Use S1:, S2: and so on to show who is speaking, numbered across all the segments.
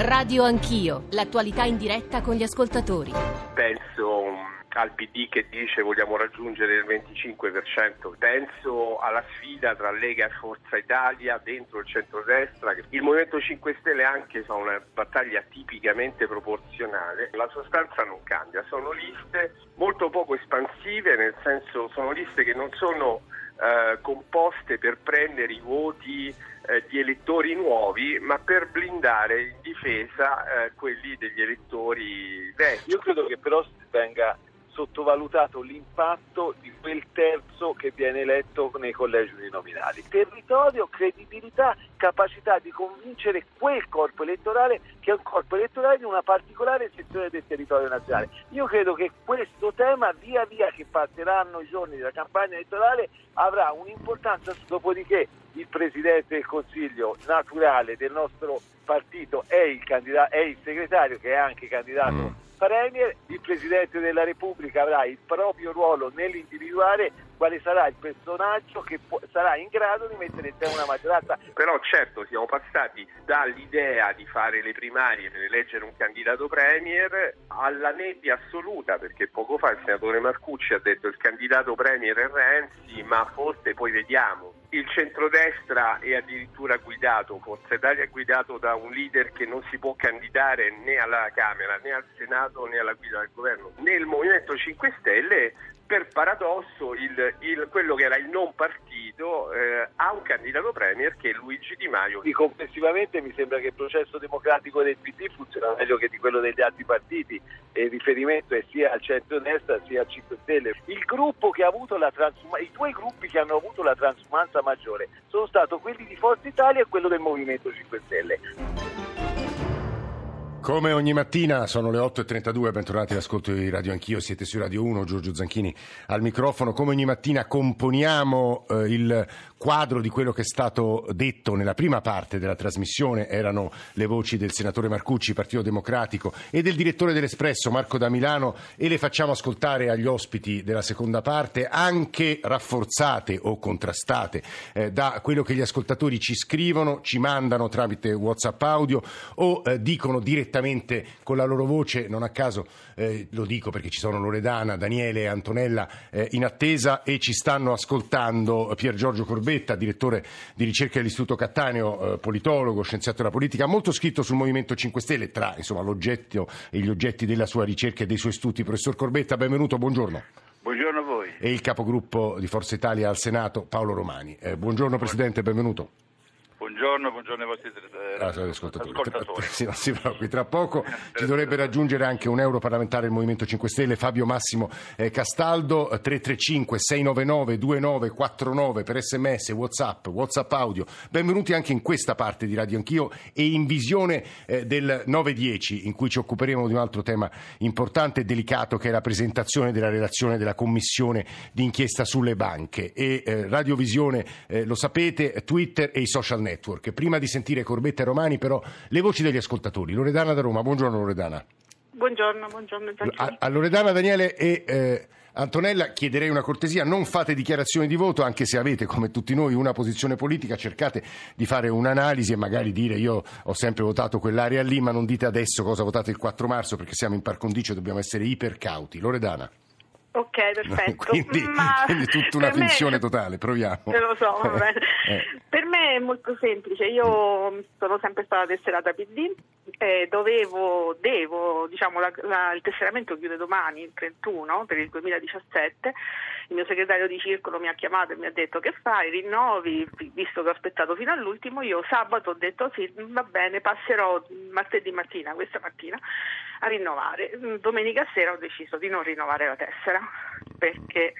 S1: Radio Anch'io, l'attualità in diretta con gli ascoltatori.
S2: Penso um, al PD che dice vogliamo raggiungere il 25%, penso alla sfida tra Lega e Forza Italia dentro il centrodestra. Il Movimento 5 Stelle anche fa una battaglia tipicamente proporzionale, la sostanza non cambia, sono liste molto poco espansive, nel senso sono liste che non sono eh, composte per prendere i voti eh, di elettori nuovi, ma per blindare in difesa eh, quelli degli elettori vecchi.
S3: Io credo che però venga sottovalutato l'impatto di quel terzo che viene eletto nei collegi uninominali. Territorio, credibilità, capacità di convincere quel corpo elettorale che è un corpo elettorale di una particolare sezione del territorio nazionale. Io credo che questo tema via via che passeranno i giorni della campagna elettorale avrà un'importanza, dopodiché il Presidente del Consiglio naturale del nostro partito è il, candidato, è il segretario che è anche candidato mm Premier, il Presidente della Repubblica avrà il proprio ruolo nell'individuare quale sarà il personaggio che può, sarà in grado di mettere in te una maggioranza.
S2: Però certo siamo passati dall'idea di fare le primarie per eleggere un candidato Premier alla nebbia assoluta, perché poco fa il senatore Marcucci ha detto il candidato Premier è Renzi, ma forse poi vediamo il centrodestra è addirittura guidato, Forza Italia è guidato da un leader che non si può candidare né alla Camera né al Senato né alla guida del governo. Nel Movimento 5 Stelle per paradosso il, il, quello che era il non partito eh, ha un candidato premier che è Luigi Di Maio.
S3: Sì, complessivamente mi sembra che il processo democratico del PD funziona meglio che di quello degli altri partiti e il riferimento è sia al centro-destra sia al 5 Stelle. Il gruppo che ha avuto la transumanza, i due gruppi che hanno avuto la transumanza maggiore sono stati quelli di Forza Italia e quello del Movimento 5 Stelle.
S4: Come ogni mattina sono le 8.32, bentornati all'ascolto di Radio Anch'io, siete su Radio 1, Giorgio Zanchini al microfono. Come ogni mattina componiamo eh, il quadro di quello che è stato detto nella prima parte della trasmissione, erano le voci del senatore Marcucci, Partito Democratico, e del direttore dell'Espresso, Marco da Milano, e le facciamo ascoltare agli ospiti della seconda parte, anche rafforzate o contrastate eh, da quello che gli ascoltatori ci scrivono, ci mandano tramite WhatsApp audio o eh, dicono direttamente direttamente con la loro voce, non a caso eh, lo dico perché ci sono Loredana, Daniele e Antonella eh, in attesa e ci stanno ascoltando Pier Giorgio Corbetta, direttore di ricerca dell'Istituto Cattaneo, eh, politologo, scienziato della politica, molto scritto sul Movimento 5 Stelle, tra insomma, l'oggetto e gli oggetti della sua ricerca e dei suoi studi. Professor Corbetta, benvenuto, buongiorno.
S5: Buongiorno a voi.
S4: E il capogruppo di Forza Italia al Senato, Paolo Romani. Eh, buongiorno Presidente, benvenuto.
S5: Buongiorno, buongiorno ai vostri eh, ah, ascoltatori. ascoltatori.
S4: Sì, preoccupi, tra poco ci dovrebbe raggiungere anche un europarlamentare del Movimento 5 Stelle, Fabio Massimo eh, Castaldo, 335 699 2949 per sms, whatsapp, whatsapp audio. Benvenuti anche in questa parte di Radio Anch'io e in visione eh, del 9-10 in cui ci occuperemo di un altro tema importante e delicato che è la presentazione della relazione della Commissione d'inchiesta sulle banche. E eh, Radiovisione, eh, lo sapete, Twitter e i social network network. Prima di sentire Corbetta e Romani, però, le voci degli ascoltatori. Loredana da Roma, buongiorno Loredana.
S6: Buongiorno, buongiorno.
S4: A, a Loredana, Daniele e eh, Antonella chiederei una cortesia, non fate dichiarazioni di voto, anche se avete, come tutti noi, una posizione politica, cercate di fare un'analisi e magari dire io ho sempre votato quell'area lì, ma non dite adesso cosa votate il 4 marzo perché siamo in par condicio e dobbiamo essere ipercauti. Loredana.
S6: Ok, perfetto.
S4: quindi, quindi tutta una finzione me, totale, proviamo.
S6: Lo so, eh. Per me è molto semplice, io sono sempre stata tesserata PD, eh, dovevo, devo, diciamo, la, la, il tesseramento chiude domani, il 31 per il 2017, il mio segretario di circolo mi ha chiamato e mi ha detto che fai, rinnovi, visto che ho aspettato fino all'ultimo, io sabato ho detto sì, va bene, passerò martedì mattina, questa mattina, a rinnovare. Domenica sera ho deciso di non rinnovare la tessera perché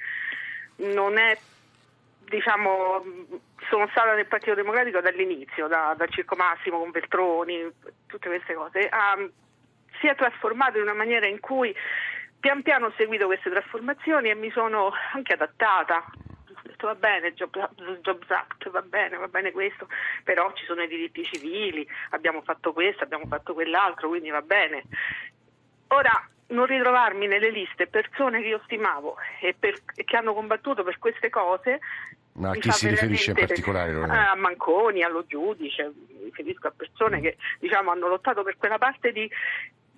S6: non è diciamo, sono stata nel Partito Democratico dall'inizio, da, dal Circo Massimo con Veltroni, tutte queste cose. Um, si è trasformato in una maniera in cui pian piano ho seguito queste trasformazioni e mi sono anche adattata. Ho detto va bene, Jobs Act, va bene, va bene questo, però ci sono i diritti civili, abbiamo fatto questo, abbiamo fatto quell'altro, quindi va bene. Ora non ritrovarmi nelle liste persone che io stimavo e, per, e che hanno combattuto per queste cose
S4: ma a chi si riferisce in particolare?
S6: A Manconi, allo giudice, mi riferisco a persone che diciamo, hanno lottato per quella parte di,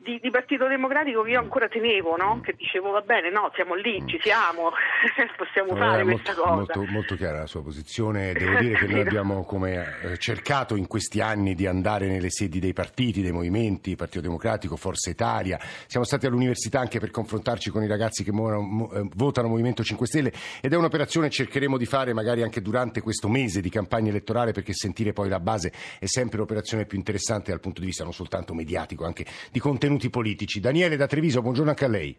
S6: di, di, Partito Democratico che io ancora tenevo, no? che dicevo va bene, no, siamo lì, ci siamo, possiamo fare questa
S4: molto, cosa. Molto, molto, chiara la sua posizione, devo dire che noi abbiamo come, eh, cercato in questi anni di andare nelle sedi dei partiti, dei movimenti, Partito Democratico, Forza Italia, siamo stati all'università anche per confrontarci con i ragazzi che mo, mo, eh, votano Movimento 5 Stelle ed è un'operazione che cercheremo di fare magari anche durante questo mese di campagna elettorale perché sentire poi la base è sempre l'operazione più interessante dal punto di vista non soltanto mediatico, anche di contenuti contenuti politici. Daniele da Treviso, buongiorno anche a lei.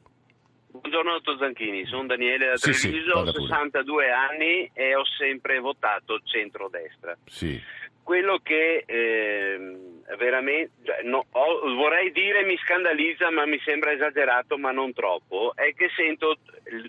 S7: Buongiorno dottor Zanchini, sono Daniele da Treviso, sì, sì, 62 anni e ho sempre votato centrodestra.
S4: Sì.
S7: Quello che eh, veramente cioè, no, ho, vorrei dire mi scandalizza, ma mi sembra esagerato, ma non troppo, è che sento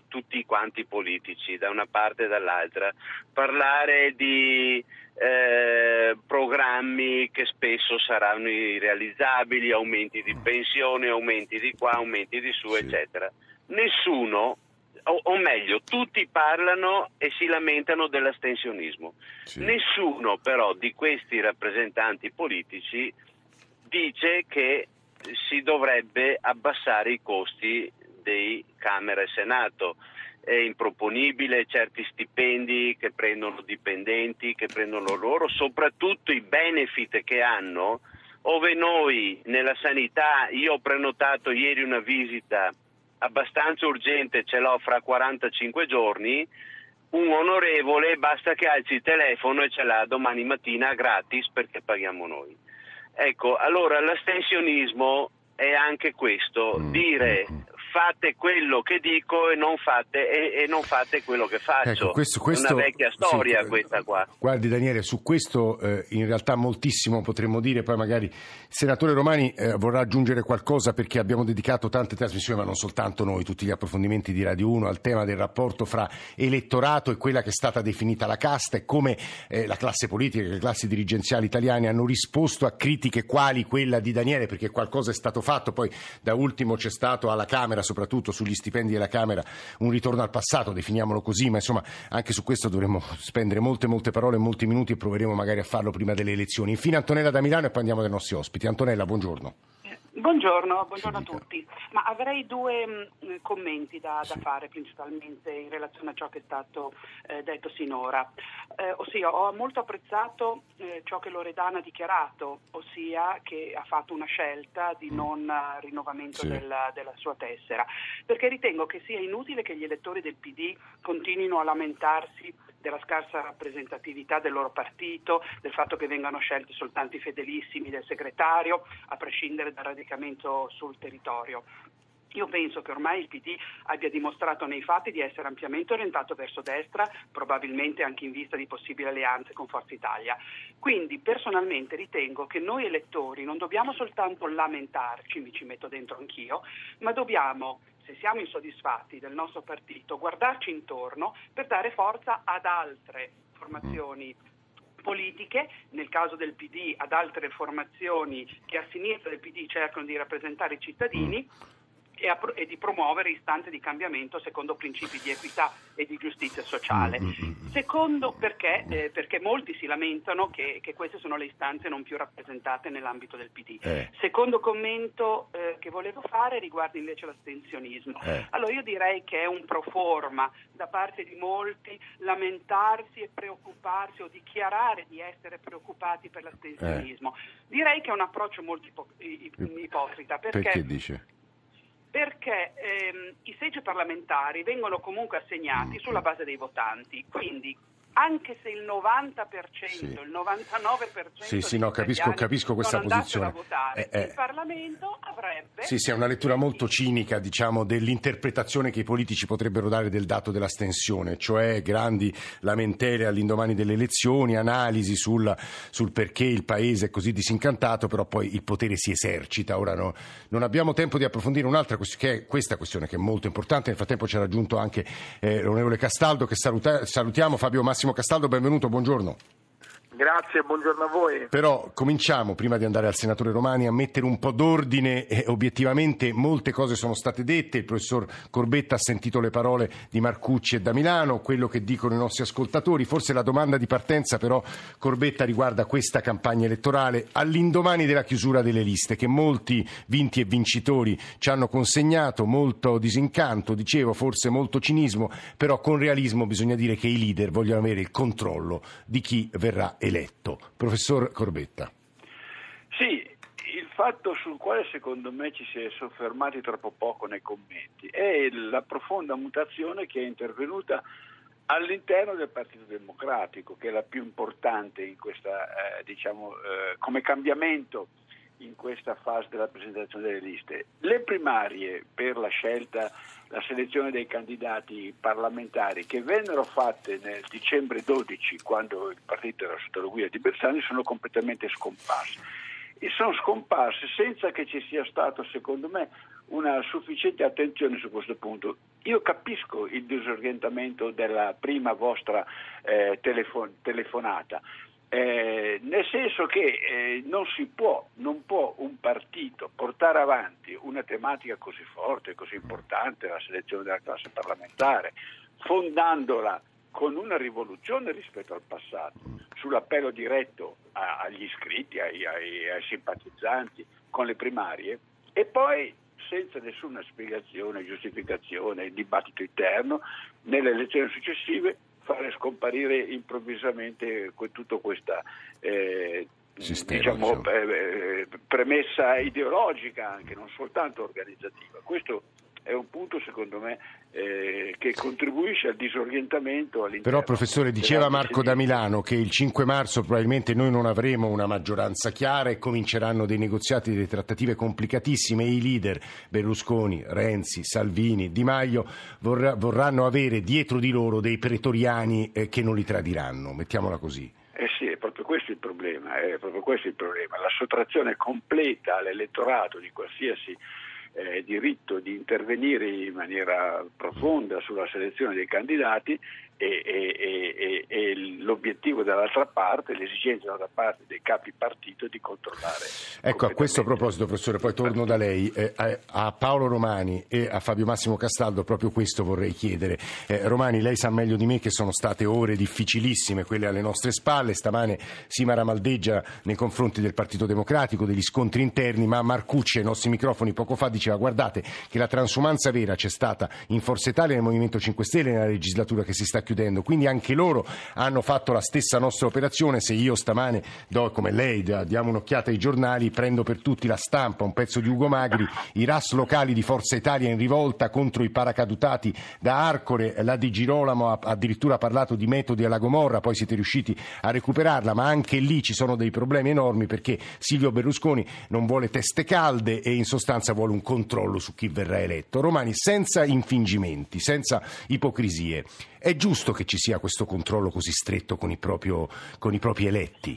S7: tutti quanti politici, da una parte e dall'altra, parlare di eh, programmi che spesso saranno irrealizzabili, aumenti di pensione, aumenti di qua, aumenti di su, sì. eccetera. Nessuno, o, o, meglio, tutti parlano e si lamentano dell'astensionismo. Sì. Nessuno però di questi rappresentanti politici dice che si dovrebbe abbassare i costi dei Camera e Senato è improponibile certi stipendi che prendono dipendenti, che prendono loro, soprattutto i benefit che hanno, ove noi nella sanità, io ho prenotato ieri una visita abbastanza urgente, ce l'ho fra 45 giorni, un onorevole basta che alzi il telefono e ce l'ha domani mattina gratis perché paghiamo noi. Ecco, allora l'astensionismo è anche questo, mm, dire mm, fate quello che dico e non fate, e, e non fate quello che faccio. Ecco, questo, questo, è una vecchia storia sì, questa qua.
S4: Guardi Daniele, su questo eh, in realtà moltissimo potremmo dire, poi magari il senatore Romani eh, vorrà aggiungere qualcosa perché abbiamo dedicato tante trasmissioni, ma non soltanto noi, tutti gli approfondimenti di Radio 1 al tema del rapporto fra elettorato e quella che è stata definita la casta e come eh, la classe politica, le classi dirigenziali italiane hanno risposto a critiche quali quella di Daniele, perché qualcosa è stato fatto, poi da ultimo c'è stato alla Camera soprattutto sugli stipendi della Camera, un ritorno al passato, definiamolo così, ma insomma anche su questo dovremmo spendere molte molte parole e molti minuti e proveremo magari a farlo prima delle elezioni. Infine Antonella da Milano e poi andiamo dai nostri ospiti. Antonella, buongiorno.
S8: Buongiorno, buongiorno a tutti. Ma avrei due mh, mm, commenti da, da, fare principalmente in relazione a ciò che è stato eh, detto sinora. Eh, ossia, ho molto apprezzato eh, ciò che Loredana ha dichiarato, ossia che ha fatto una scelta di mm. non uh, rinnovamento sì. della, della, sua tessera, perché ritengo che sia inutile che gli elettori del PD continuino a lamentarsi della scarsa rappresentatività del loro partito, del fatto che vengano scelti soltanto i fedelissimi del segretario, a prescindere dal radicamento sul territorio. Io penso che ormai il PD abbia dimostrato nei fatti di essere ampiamente orientato verso destra, probabilmente anche in vista di possibili alleanze con Forza Italia. Quindi personalmente ritengo che noi elettori non dobbiamo soltanto lamentarci, mi ci metto dentro anch'io, ma dobbiamo se siamo insoddisfatti del nostro partito, guardarci intorno per dare forza ad altre formazioni politiche, nel caso del PD ad altre formazioni che a sinistra del PD cercano di rappresentare i cittadini e, a, e, di promuovere istanze di cambiamento secondo principi di equità e di giustizia sociale. Mm, mm, mm, secondo perché, eh, perché molti si lamentano che, che, queste sono le istanze non più rappresentate nell'ambito del PD. Eh. Secondo commento eh, che volevo fare riguarda invece l'astensionismo. Eh. Allora io direi che è un pro forma da parte di molti lamentarsi e preoccuparsi o dichiarare di essere preoccupati per l'astensionismo. Eh. Direi che è un approccio molto ipo- ipocrita perché,
S4: perché dice?
S8: Perché ehm, i seggi parlamentari vengono comunque assegnati sulla base dei votanti, quindi anche se il 90%, sì. il 99%
S4: sì, sì, no, capisco, capisco questa posizione.
S8: Votare, eh, eh. il Parlamento avrebbe...
S4: Sì, sì, è una lettura molto cinica diciamo, dell'interpretazione che i politici potrebbero dare del dato dell'astensione, cioè grandi lamentele all'indomani delle elezioni, analisi sul, sul perché il Paese è così disincantato, però poi il potere si esercita. Ora no, non abbiamo tempo di approfondire un'altra questione, che è questa questione che è molto importante, nel frattempo ci ha raggiunto anche eh, l'onorevole Castaldo che saluta, salutiamo, Fabio Massimo Massimo Castaldo, benvenuto, buongiorno.
S3: Grazie, buongiorno a voi.
S4: Però cominciamo, prima di andare al senatore Romani, a mettere un po' d'ordine. Eh, obiettivamente molte cose sono state dette, il professor Corbetta ha sentito le parole di Marcucci e da Milano, quello che dicono i nostri ascoltatori. Forse la domanda di partenza però, Corbetta, riguarda questa campagna elettorale all'indomani della chiusura delle liste, che molti vinti e vincitori ci hanno consegnato, molto disincanto, dicevo, forse molto cinismo, però con realismo bisogna dire che i leader vogliono avere il controllo di chi verrà eletto. Professor Corbetta.
S9: Sì, il fatto sul quale secondo me ci si è soffermati troppo poco nei commenti è la profonda mutazione che è intervenuta all'interno del Partito Democratico, che è la più importante in questa, eh, diciamo, eh, come cambiamento in questa fase della presentazione delle liste. Le primarie per la scelta, la selezione dei candidati parlamentari che vennero fatte nel dicembre 12, quando il partito era sotto la guida di Bersani, sono completamente scomparse. E sono scomparse senza che ci sia stato, secondo me, una sufficiente attenzione su questo punto. Io capisco il disorientamento della prima vostra eh, telefon- telefonata, eh, nel senso che eh, non si può, non può un partito portare avanti una tematica così forte, così importante, la selezione della classe parlamentare, fondandola con una rivoluzione rispetto al passato, sull'appello diretto a, agli iscritti, ai, ai, ai simpatizzanti, con le primarie, e poi senza nessuna spiegazione, giustificazione, dibattito interno, nelle elezioni successive fare scomparire improvvisamente tutta questa eh, Sistema, diciamo, diciamo. Eh, premessa ideologica anche, non soltanto organizzativa. Questo è un punto secondo me eh, che contribuisce al disorientamento all'interno.
S4: Però professore diceva Marco da Milano che il 5 marzo probabilmente noi non avremo una maggioranza chiara e cominceranno dei negoziati, delle trattative complicatissime e i leader Berlusconi, Renzi, Salvini, Di Maio vorrà, vorranno avere dietro di loro dei pretoriani eh, che non li tradiranno, mettiamola così.
S9: Eh sì, è proprio questo il problema, è proprio questo il problema, la sottrazione completa all'elettorato di qualsiasi eh, diritto di intervenire in maniera profonda sulla selezione dei candidati e, e, e, e, l'obiettivo dall'altra parte, l'esigenza dall'altra parte dei capi partito di controllare.
S4: Ecco, a questo proposito, professore, poi torno da lei, eh, a Paolo Romani e a Fabio Massimo Castaldo, proprio questo vorrei chiedere. Eh, Romani, lei sa meglio di me che sono state ore difficilissime quelle alle nostre spalle, stamane si maramaldeggia nei confronti del Partito Democratico, degli scontri interni, ma Marcucci ai nostri microfoni poco fa diceva guardate che la transumanza vera c'è stata in Forza Italia nel Movimento 5 Stelle nella legislatura che si sta chiudendo quindi anche loro hanno fatto la stessa nostra operazione. Se io stamane do come lei diamo un'occhiata ai giornali, prendo per tutti la stampa, un pezzo di Ugo Magri, i RAS locali di Forza Italia in rivolta contro i paracadutati da Arcore, la Di Girolamo ha addirittura parlato di metodi alla Gomorra, poi siete riusciti a recuperarla, ma anche lì ci sono dei problemi enormi perché Silvio Berlusconi non vuole teste calde e in sostanza vuole un controllo su chi verrà eletto. Romani senza infingimenti, senza ipocrisie. È giusto che ci sia questo controllo così stretto con i, proprio, con i propri eletti?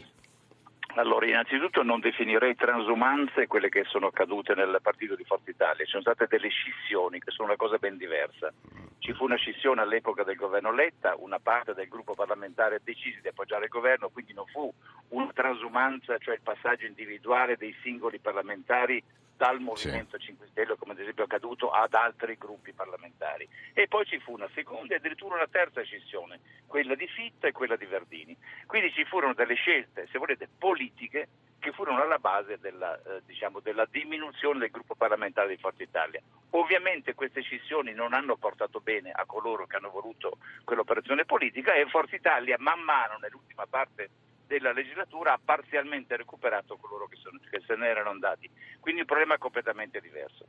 S5: Allora, innanzitutto non definirei transumanze quelle che sono accadute nel partito di Forza Italia, ci sono state delle scissioni che sono una cosa ben diversa. Ci fu una scissione all'epoca del governo Letta, una parte del gruppo parlamentare decise di appoggiare il governo, quindi non fu una transumanza, cioè il passaggio individuale dei singoli parlamentari dal Movimento sì. 5 Stelle, come ad esempio è accaduto ad altri gruppi parlamentari. E poi ci fu una seconda e addirittura una terza scissione, quella di Fitta e quella di Verdini. Quindi ci furono delle scelte, se volete, politiche che furono alla base della, eh, diciamo, della diminuzione del gruppo parlamentare di Forza Italia. Ovviamente queste scissioni non hanno portato bene a coloro che hanno voluto quell'operazione politica e Forza Italia man mano nell'ultima parte della legislatura ha parzialmente recuperato coloro che, sono, che, se ne erano andati. Quindi un problema completamente diverso.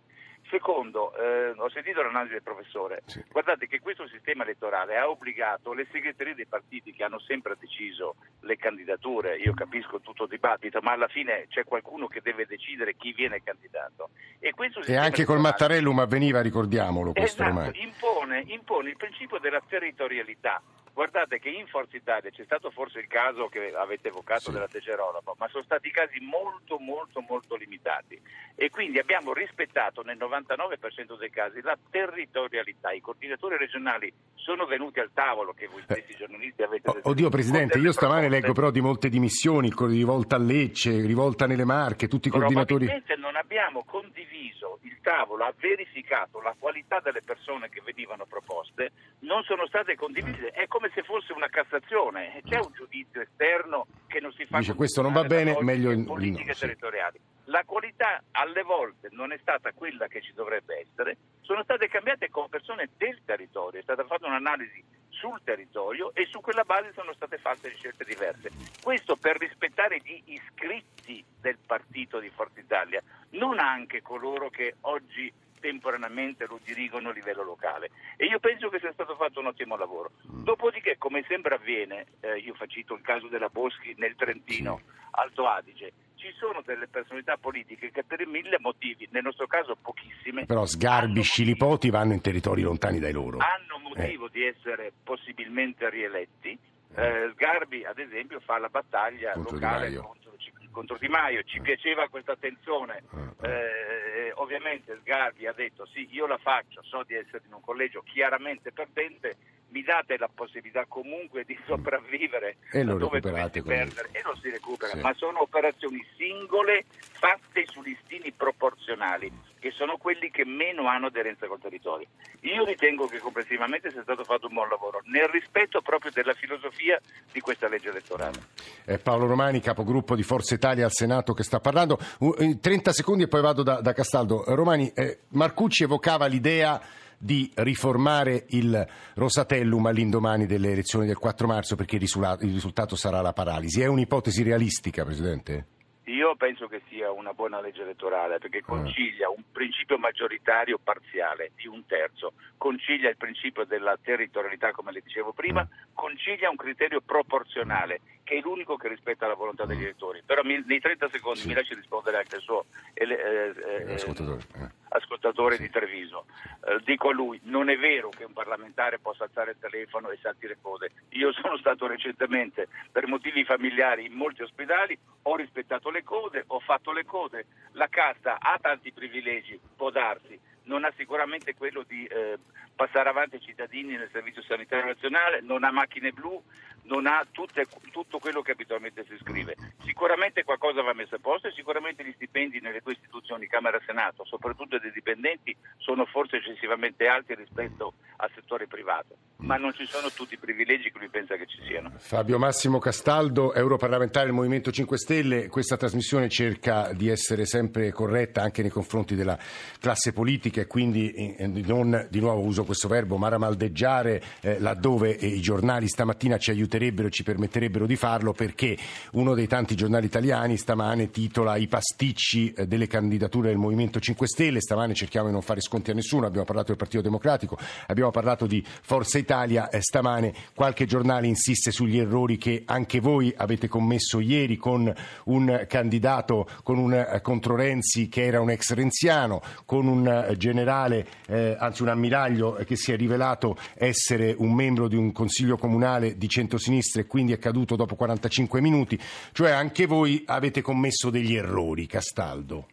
S5: Secondo, eh, ho sentito l'analisi del professore, sì. guardate che questo sistema elettorale ha obbligato le segreterie dei partiti che hanno sempre deciso le candidature, io capisco tutto il dibattito, ma alla fine c'è qualcuno che deve decidere chi viene candidato.
S4: E, e anche col Mattarellum avveniva, ricordiamolo, questo
S5: esatto, impone, impone il principio della territorialità. Guardate che in Forza Italia c'è stato forse il caso che avete evocato sì. della Tegerolamo, ma sono stati casi molto molto molto limitati e quindi abbiamo rispettato nel 99% dei casi la territorialità. I coordinatori regionali sono venuti al tavolo che voi stessi eh. giornalisti avete
S4: oh, Oddio Presidente, io stamane leggo però di molte dimissioni, rivolta a Lecce, rivolta nelle Marche, tutti i coordinatori.
S5: Non abbiamo condiviso il tavolo, ha verificato la qualità delle persone che venivano proposte, non sono state condivise, è come se fosse una Cassazione, c'è un giudizio esterno che non si fa
S4: Dice questo non va bene, meglio in
S5: politiche
S4: no,
S5: territoriali. Sì. La qualità alle volte non è stata quella che ci dovrebbe essere, sono state cambiate con persone del territorio, è stata fatta un'analisi sul territorio e su quella base sono state fatte scelte diverse. Questo per rispettare gli iscritti del partito di Forza Italia, non anche coloro che oggi temporaneamente lo dirigono a livello locale e io penso che sia stato fatto un ottimo lavoro. Mm. Dopodiché, come sempre avviene, eh, io faccio il caso della Boschi nel Trentino, Alto Adige, ci sono delle personalità politiche che per mille motivi, nel nostro caso pochissime,
S4: però Sgarbi, Scilipoti vanno in territori lontani dai loro.
S5: Hanno motivo eh. di essere possibilmente rieletti. Eh, Sgarbi, ad esempio, fa la battaglia contro locale contro, contro, Di Maio. Ci eh. piaceva questa tensione. Eh, eh. Ovviamente Sgarbi ha detto sì, io la faccio, so di essere in un collegio chiaramente perdente mi date la possibilità comunque di sopravvivere
S4: e lo recuperate
S5: perdere, e non si recupera, sì. ma sono operazioni singole fatte su listini proporzionali che sono quelli che meno hanno aderenza col territorio. Io ritengo che complessivamente sia stato fatto un buon lavoro nel rispetto proprio della filosofia di questa legge elettorale.
S4: È Paolo Romani, capogruppo di Forza Italia al Senato che sta parlando. 30 secondi e poi vado da, da Castaldo. Romani, eh, Marcucci evocava l'idea di riformare il Rosatellum all'indomani delle elezioni del 4 marzo perché il risultato sarà la paralisi. È un'ipotesi realistica, Presidente?
S5: Io penso che sia una buona legge elettorale perché ah. concilia un principio maggioritario parziale di un terzo, concilia il principio della territorialità come le dicevo prima, ah. concilia un criterio proporzionale che è l'unico che rispetta la volontà degli elettori. Però mi, nei 30 secondi sì. mi lasci rispondere anche al suo eh, eh, ascoltatore, eh. ascoltatore sì. di Treviso. Eh, dico a lui, non è vero che un parlamentare possa alzare il telefono e saltare code. Io sono stato recentemente per motivi familiari in molti ospedali, ho rispettato le code, ho fatto le code, la casta ha tanti privilegi, può darsi, non ha sicuramente quello di eh, passare avanti ai cittadini nel servizio sanitario nazionale, non ha macchine blu, non ha tutte, tutto quello che abitualmente si scrive. Sicuramente qualcosa va messo a posto e sicuramente gli stipendi nelle due istituzioni, Camera e Senato, soprattutto dei dipendenti, sono forse eccessivamente alti rispetto al settore privato, ma non ci sono tutti i privilegi che lui pensa che ci siano.
S4: Fabio Massimo Castaldo, europarlamentare del Movimento 5 Stelle, questa trasmissione cerca di essere sempre corretta anche nei confronti della classe politica e quindi eh, non, di nuovo uso questo verbo, maramaldeggiare eh, laddove eh, i giornali stamattina ci aiuterebbero e ci permetterebbero di farlo perché uno dei tanti giornali italiani stamane titola i pasticci eh, delle candidature del Movimento 5 Stelle, stamane cerchiamo di non fare sconti a nessuno, abbiamo parlato del Partito Democratico, abbiamo parlato di Forza Italia, eh, stamane qualche giornale insiste sugli errori che anche voi avete commesso ieri con un candidato, con un contro Renzi che era un ex renziano, con un generale, anzi un ammiraglio che si è rivelato essere un membro di un consiglio comunale di centrosinistra e quindi è caduto dopo 45 minuti, cioè anche voi avete commesso degli errori, Castaldo.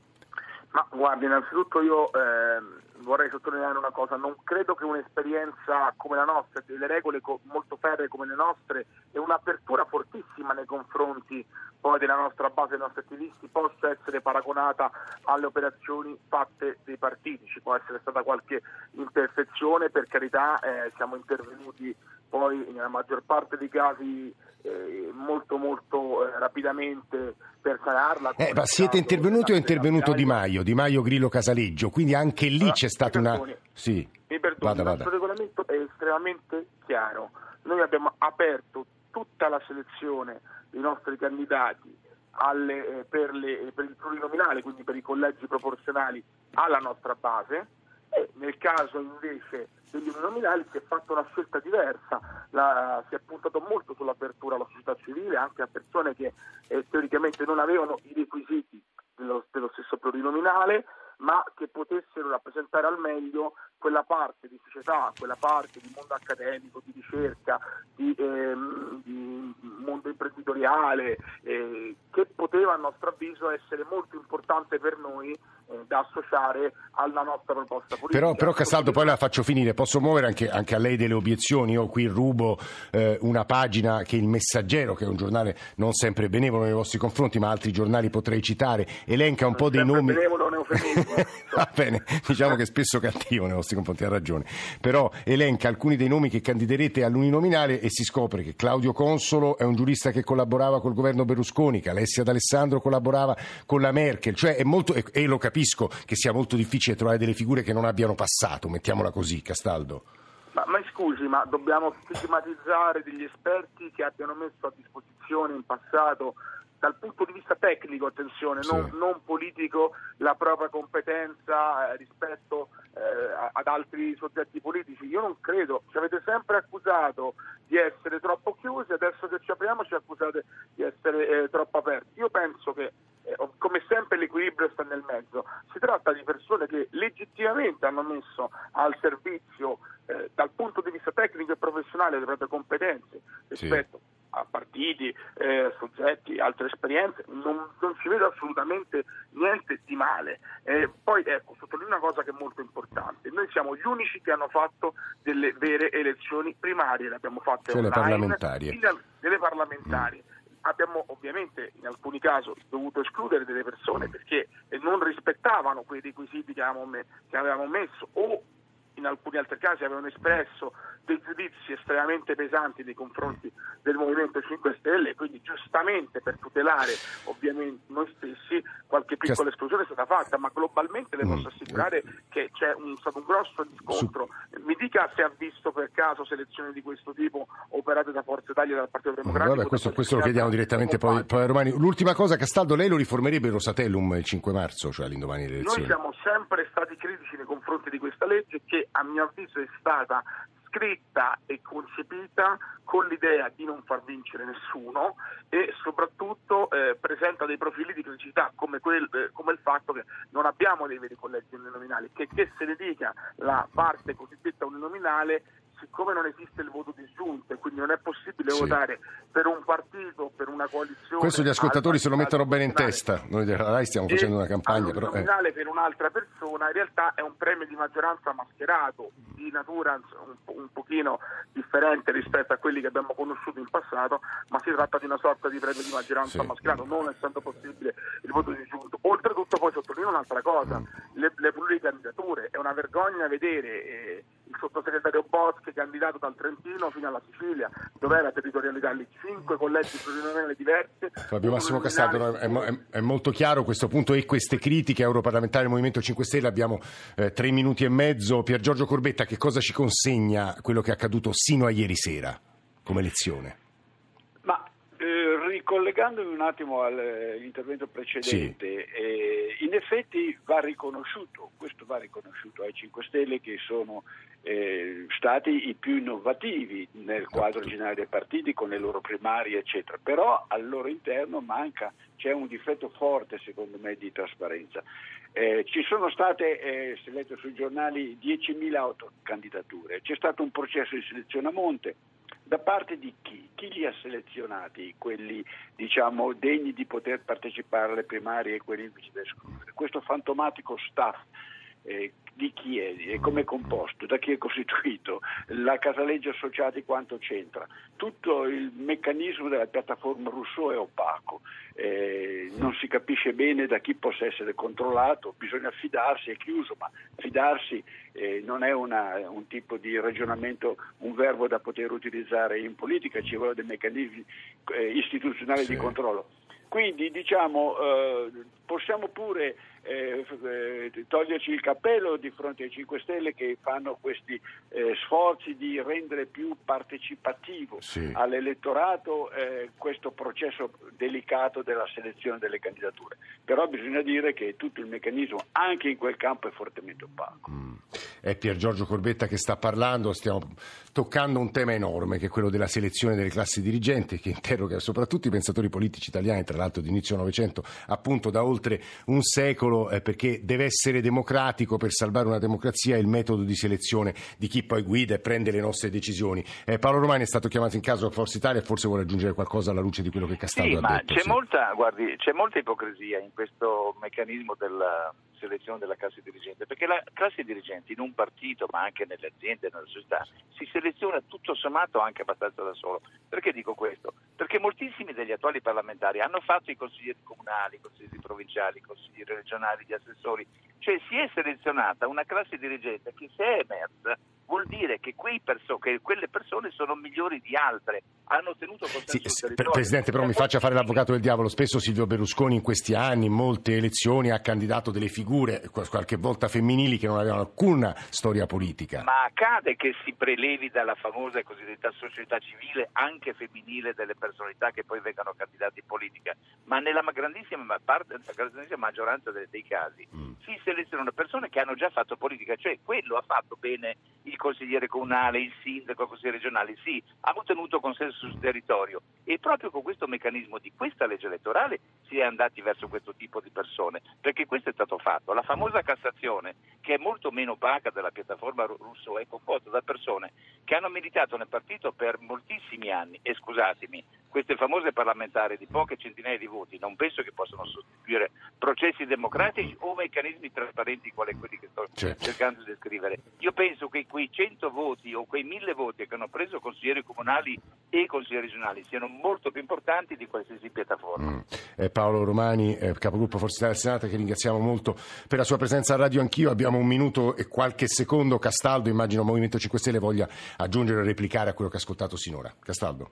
S10: Ma guardi, innanzitutto io eh, vorrei sottolineare una cosa, non credo che un'esperienza come la nostra, delle regole molto ferre come le nostre e un'apertura fortissima nei confronti poi della nostra base, dei nostri attivisti, possa essere paragonata alle operazioni fatte dei partiti. Ci può essere stata qualche imperfezione, per carità, eh, siamo intervenuti poi nella maggior parte dei casi eh, molto molto eh, rapidamente per sanarla.
S4: Eh, ma siete intervenuti o è intervenuto Di Maio, Di Maio Grillo Casaleggio, quindi anche lì
S10: allora,
S4: c'è stata una...
S10: Sì. Mi perdoni, vada, vada. il nostro regolamento è estremamente chiaro. Noi abbiamo aperto tutta la selezione dei nostri candidati alle, eh, per, le, per il plurinominale, quindi per i collegi proporzionali, alla nostra base. E nel caso invece degli uninominali si è fatta una scelta diversa, la, si è puntato molto sull'apertura alla società civile, anche a persone che eh, teoricamente non avevano i requisiti dello, dello stesso plurinominale, ma che potessero rappresentare al meglio quella parte di società, quella parte di mondo accademico, di ricerca, di, ehm, di mondo imprenditoriale, eh, che poteva a nostro avviso essere molto importante per noi eh, da associare alla nostra proposta politica.
S4: Però, però Castaldo, poi la faccio finire, posso muovere anche, anche a lei delle obiezioni, io qui rubo eh, una pagina che Il Messaggero, che è un giornale non sempre benevolo nei vostri confronti, ma altri giornali potrei citare, elenca un po' dei nomi...
S10: Benevolo è.
S4: Va bene, diciamo che spesso cattivo nei vostri confronti, ha ragione, però elenca alcuni dei nomi che candiderete all'uninominale e si scopre che Claudio Consolo è un giurista che collaborava col governo Berlusconi, che Alessia D'Alessandro collaborava con la Merkel, cioè è molto, e lo capisco che sia molto difficile trovare delle figure che non abbiano passato, mettiamola così, Castaldo.
S10: Ma, ma scusi, ma dobbiamo stigmatizzare degli esperti che abbiano messo a disposizione in passato dal punto di vista tecnico, attenzione, sì. non, non, politico, la propria competenza eh, rispetto eh, ad altri soggetti politici. Io non credo, ci avete sempre accusato di essere troppo chiusi, adesso che ci apriamo ci accusate di essere eh, troppo aperti. Io penso che, eh, come sempre, l'equilibrio sta nel mezzo. Si tratta di persone che legittimamente hanno messo al servizio, eh, dal punto di vista tecnico e professionale, le proprie competenze rispetto sì a partiti, eh, soggetti, altre esperienze, non, non, ci vedo assolutamente niente di male. Eh, poi ecco, sottolineo una cosa che è molto importante, noi siamo gli unici che hanno fatto delle vere elezioni primarie, le abbiamo fatte
S4: cioè
S10: online,
S4: parlamentari.
S10: delle parlamentari. Mm. Abbiamo ovviamente in alcuni casi dovuto escludere delle persone perché non rispettavano quei requisiti che avevamo messo o in alcuni altri casi avevano espresso dei giudizi estremamente pesanti nei confronti del Movimento 5 Stelle quindi giustamente per tutelare ovviamente noi stessi qualche piccola esclusione è stata fatta, ma globalmente le posso mm. assicurare che c'è un, stato un grosso riscontro. Mi dica se ha visto per caso selezioni di questo tipo operate da Forza Italia e dal Partito Democratico.
S4: Vabbè, questo, questo lo chiediamo direttamente poi, poi, a Romani. L'ultima cosa, Castaldo, lei lo riformerebbe il Rosatellum il 5 marzo, cioè all'indomani delle elezioni?
S10: Noi siamo sempre stati critici nei confronti di questa legge che a mio avviso è stata scritta e concepita con l'idea di non far vincere nessuno e soprattutto eh, presenta dei profili di criticità come, quel, eh, come, il fatto che non abbiamo dei veri collegi uninominali, che, che se ne dica la parte cosiddetta uninominale siccome non esiste il voto disgiunto e quindi non è possibile sì. votare per un partito, per una coalizione.
S4: Questo gli ascoltatori se lo mettono bene in testa. Noi della RAI stiamo facendo una campagna. Però,
S10: eh. per un'altra persona in realtà è un premio di maggioranza mascherato di natura un, un pochino differente rispetto a quelli che abbiamo conosciuto in passato, ma si tratta di una sorta di premio di maggioranza sì. mascherato, non essendo possibile il voto disgiunto. Oltretutto poi sottolineo un'altra cosa, mm. le, le pluricandidature, è una vergogna vedere eh, il sottosegretario Boschi candidato dal Trentino fino alla Sicilia, dove la territorialità lì, cinque collegi plurinominali diversi.
S4: Fabio Massimo Castaldo, è, è, è, molto chiaro questo punto e queste critiche europarlamentari del Movimento 5 Stelle, abbiamo eh, tre minuti e mezzo. Pier Giorgio Corbetta, che cosa ci consegna quello che è accaduto sino a ieri sera come lezione?
S9: Ricollegandomi un attimo all'intervento precedente, sì. eh, in effetti va riconosciuto, questo va riconosciuto ai 5 Stelle che sono eh, stati i più innovativi nel quadro certo. generale dei partiti con le loro primarie, eccetera, però al loro interno manca, c'è un difetto forte secondo me di trasparenza. Eh, ci sono state, eh, se letto sui giornali, 10.000 autocandidature, c'è stato un processo di selezione a monte, da parte di chi? Chi li ha selezionati, quelli diciamo, degni di poter partecipare alle primarie e quelli invece da escludere? Questo fantomatico staff eh, di chi è, come è composto, da chi è costituito, la Casaleggio Associati quanto c'entra. Tutto il meccanismo della piattaforma Rousseau è opaco, eh, non si capisce bene da chi possa essere controllato, bisogna fidarsi, è chiuso, ma fidarsi eh, non è una, un tipo di ragionamento, un verbo da poter utilizzare in politica, ci vogliono dei meccanismi eh, istituzionali sì. di controllo. Quindi diciamo, eh, possiamo pure eh, eh, toglierci il cappello di fronte ai 5 Stelle che fanno questi eh, sforzi di rendere più partecipativo sì. all'elettorato eh, questo processo delicato della selezione delle candidature. Però bisogna dire che tutto il meccanismo anche in quel campo è fortemente opaco. Mm.
S4: È Pier Giorgio Corbetta che sta parlando, stiamo toccando un tema enorme che è quello della selezione delle classi dirigenti che interroga soprattutto i pensatori politici italiani, tra l'altro di inizio Novecento, appunto da oltre un secolo eh, perché deve essere democratico per salvare una democrazia il metodo di selezione di chi poi guida e prende le nostre decisioni. Eh, Paolo Romani è stato chiamato in caso a Forza Italia e forse vuole aggiungere qualcosa alla luce di quello che Castaldo
S5: sì,
S4: ha
S5: ma
S4: detto.
S5: C'è,
S4: sì.
S5: molta, guardi, c'è molta ipocrisia in questo meccanismo della selezione della classe dirigente, perché la classe dirigente in un partito, ma anche nelle aziende, nella società, si seleziona tutto sommato anche abbastanza da solo. Perché dico questo? Perché moltissimi degli attuali parlamentari hanno fatto i consiglieri comunali, i consiglieri provinciali, i consiglieri regionali, gli assessori, cioè si è selezionata una classe dirigente che se è emersa vuol dire che, perso- che, quelle persone sono migliori di altre, hanno ottenuto consenso
S4: sì, Presidente, però mi faccia fare l'avvocato del diavolo, spesso Silvio Berlusconi in questi anni, in molte elezioni, ha candidato delle figure, qualche volta femminili, che non avevano alcuna storia politica.
S5: Ma accade che si prelevi dalla famosa e cosiddetta società civile, anche femminile, delle personalità che poi vengano candidate in politica, ma nella grandissima, parte, grandissima maggioranza dei, dei casi mm. si selezionano persone che hanno già fatto politica, cioè quello ha fatto bene il consigliere comunale, il sindaco, il consigliere regionale, sì, ha ottenuto consenso sul territorio e proprio con questo meccanismo di questa legge elettorale si è andati verso questo tipo di persone, perché questo è stato fatto. La famosa Cassazione, che è molto meno opaca della piattaforma russo, è composta da persone che hanno militato nel partito per moltissimi anni e scusatemi, queste famose parlamentari di poche centinaia di voti non penso che possano sostituire processi democratici o meccanismi trasparenti quali quelli che sto certo. cercando di descrivere. Io penso che quei 100 voti o quei 1000 voti che hanno preso consiglieri comunali e consiglieri regionali siano molto più importanti di qualsiasi piattaforma. Mm.
S4: Eh, Paolo Romani, eh, capogruppo Forza del Senato, che ringraziamo molto per la sua presenza a radio anch'io. Abbiamo un minuto e qualche secondo. Castaldo, immagino Movimento 5 Stelle voglia aggiungere o replicare a quello che ha ascoltato sinora. Castaldo.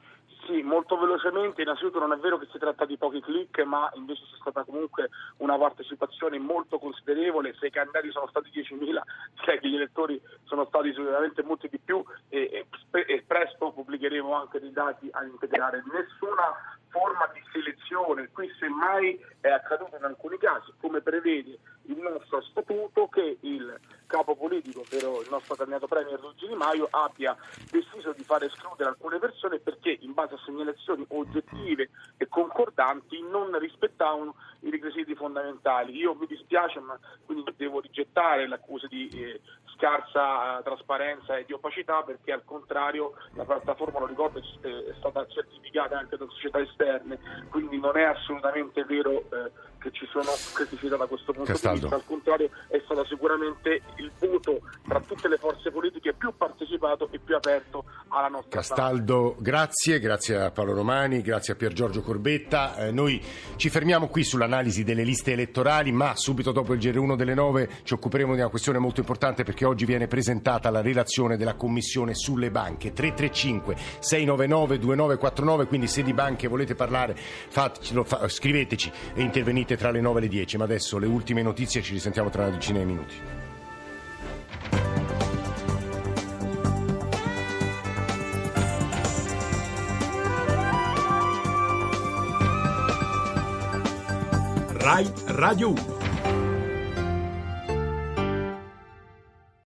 S10: Molto velocemente, innanzitutto non è vero che si tratta di pochi click, ma invece c'è stata comunque una partecipazione molto considerevole, se i candidati sono stati 10.000, cioè gli elettori sono stati sicuramente molti di più e, e, e presto pubblicheremo anche dei dati a integrare. Nessuna forma di selezione, qui semmai è accaduto in alcuni casi, come prevede il nostro statuto, che il capo politico, ovvero il nostro candidato premier Luigi Di Maio, abbia deciso di far escludere alcune persone perché in base a segnalazioni oggettive e concordanti non rispettavano i requisiti fondamentali. Io mi dispiace, ma quindi devo rigettare l'accusa di eh, scarsa trasparenza e di opacità perché al contrario la piattaforma, lo ricordo, è stata certificata anche da società esterne, quindi non è assolutamente vero eh, che ci sono criticità da questo punto di vista, al contrario è stato sicuramente il voto tra tutte le forze politiche più partecipato e più aperto alla nostra
S4: Castaldo, grazie, grazie a Paolo Romani, grazie a Pier Giorgio Corbetta. Eh, noi ci fermiamo qui sull'analisi delle liste elettorali, ma subito dopo il GR1 delle 9 ci occuperemo di una questione molto importante perché oggi viene presentata la relazione della Commissione sulle banche. 335 699 2949, quindi se di banche volete parlare fatecelo, fa, scriveteci e intervenite tra le 9 e le 10, ma adesso le ultime notizie ci risentiamo tra una decina di minuti.
S11: RAI Radio 1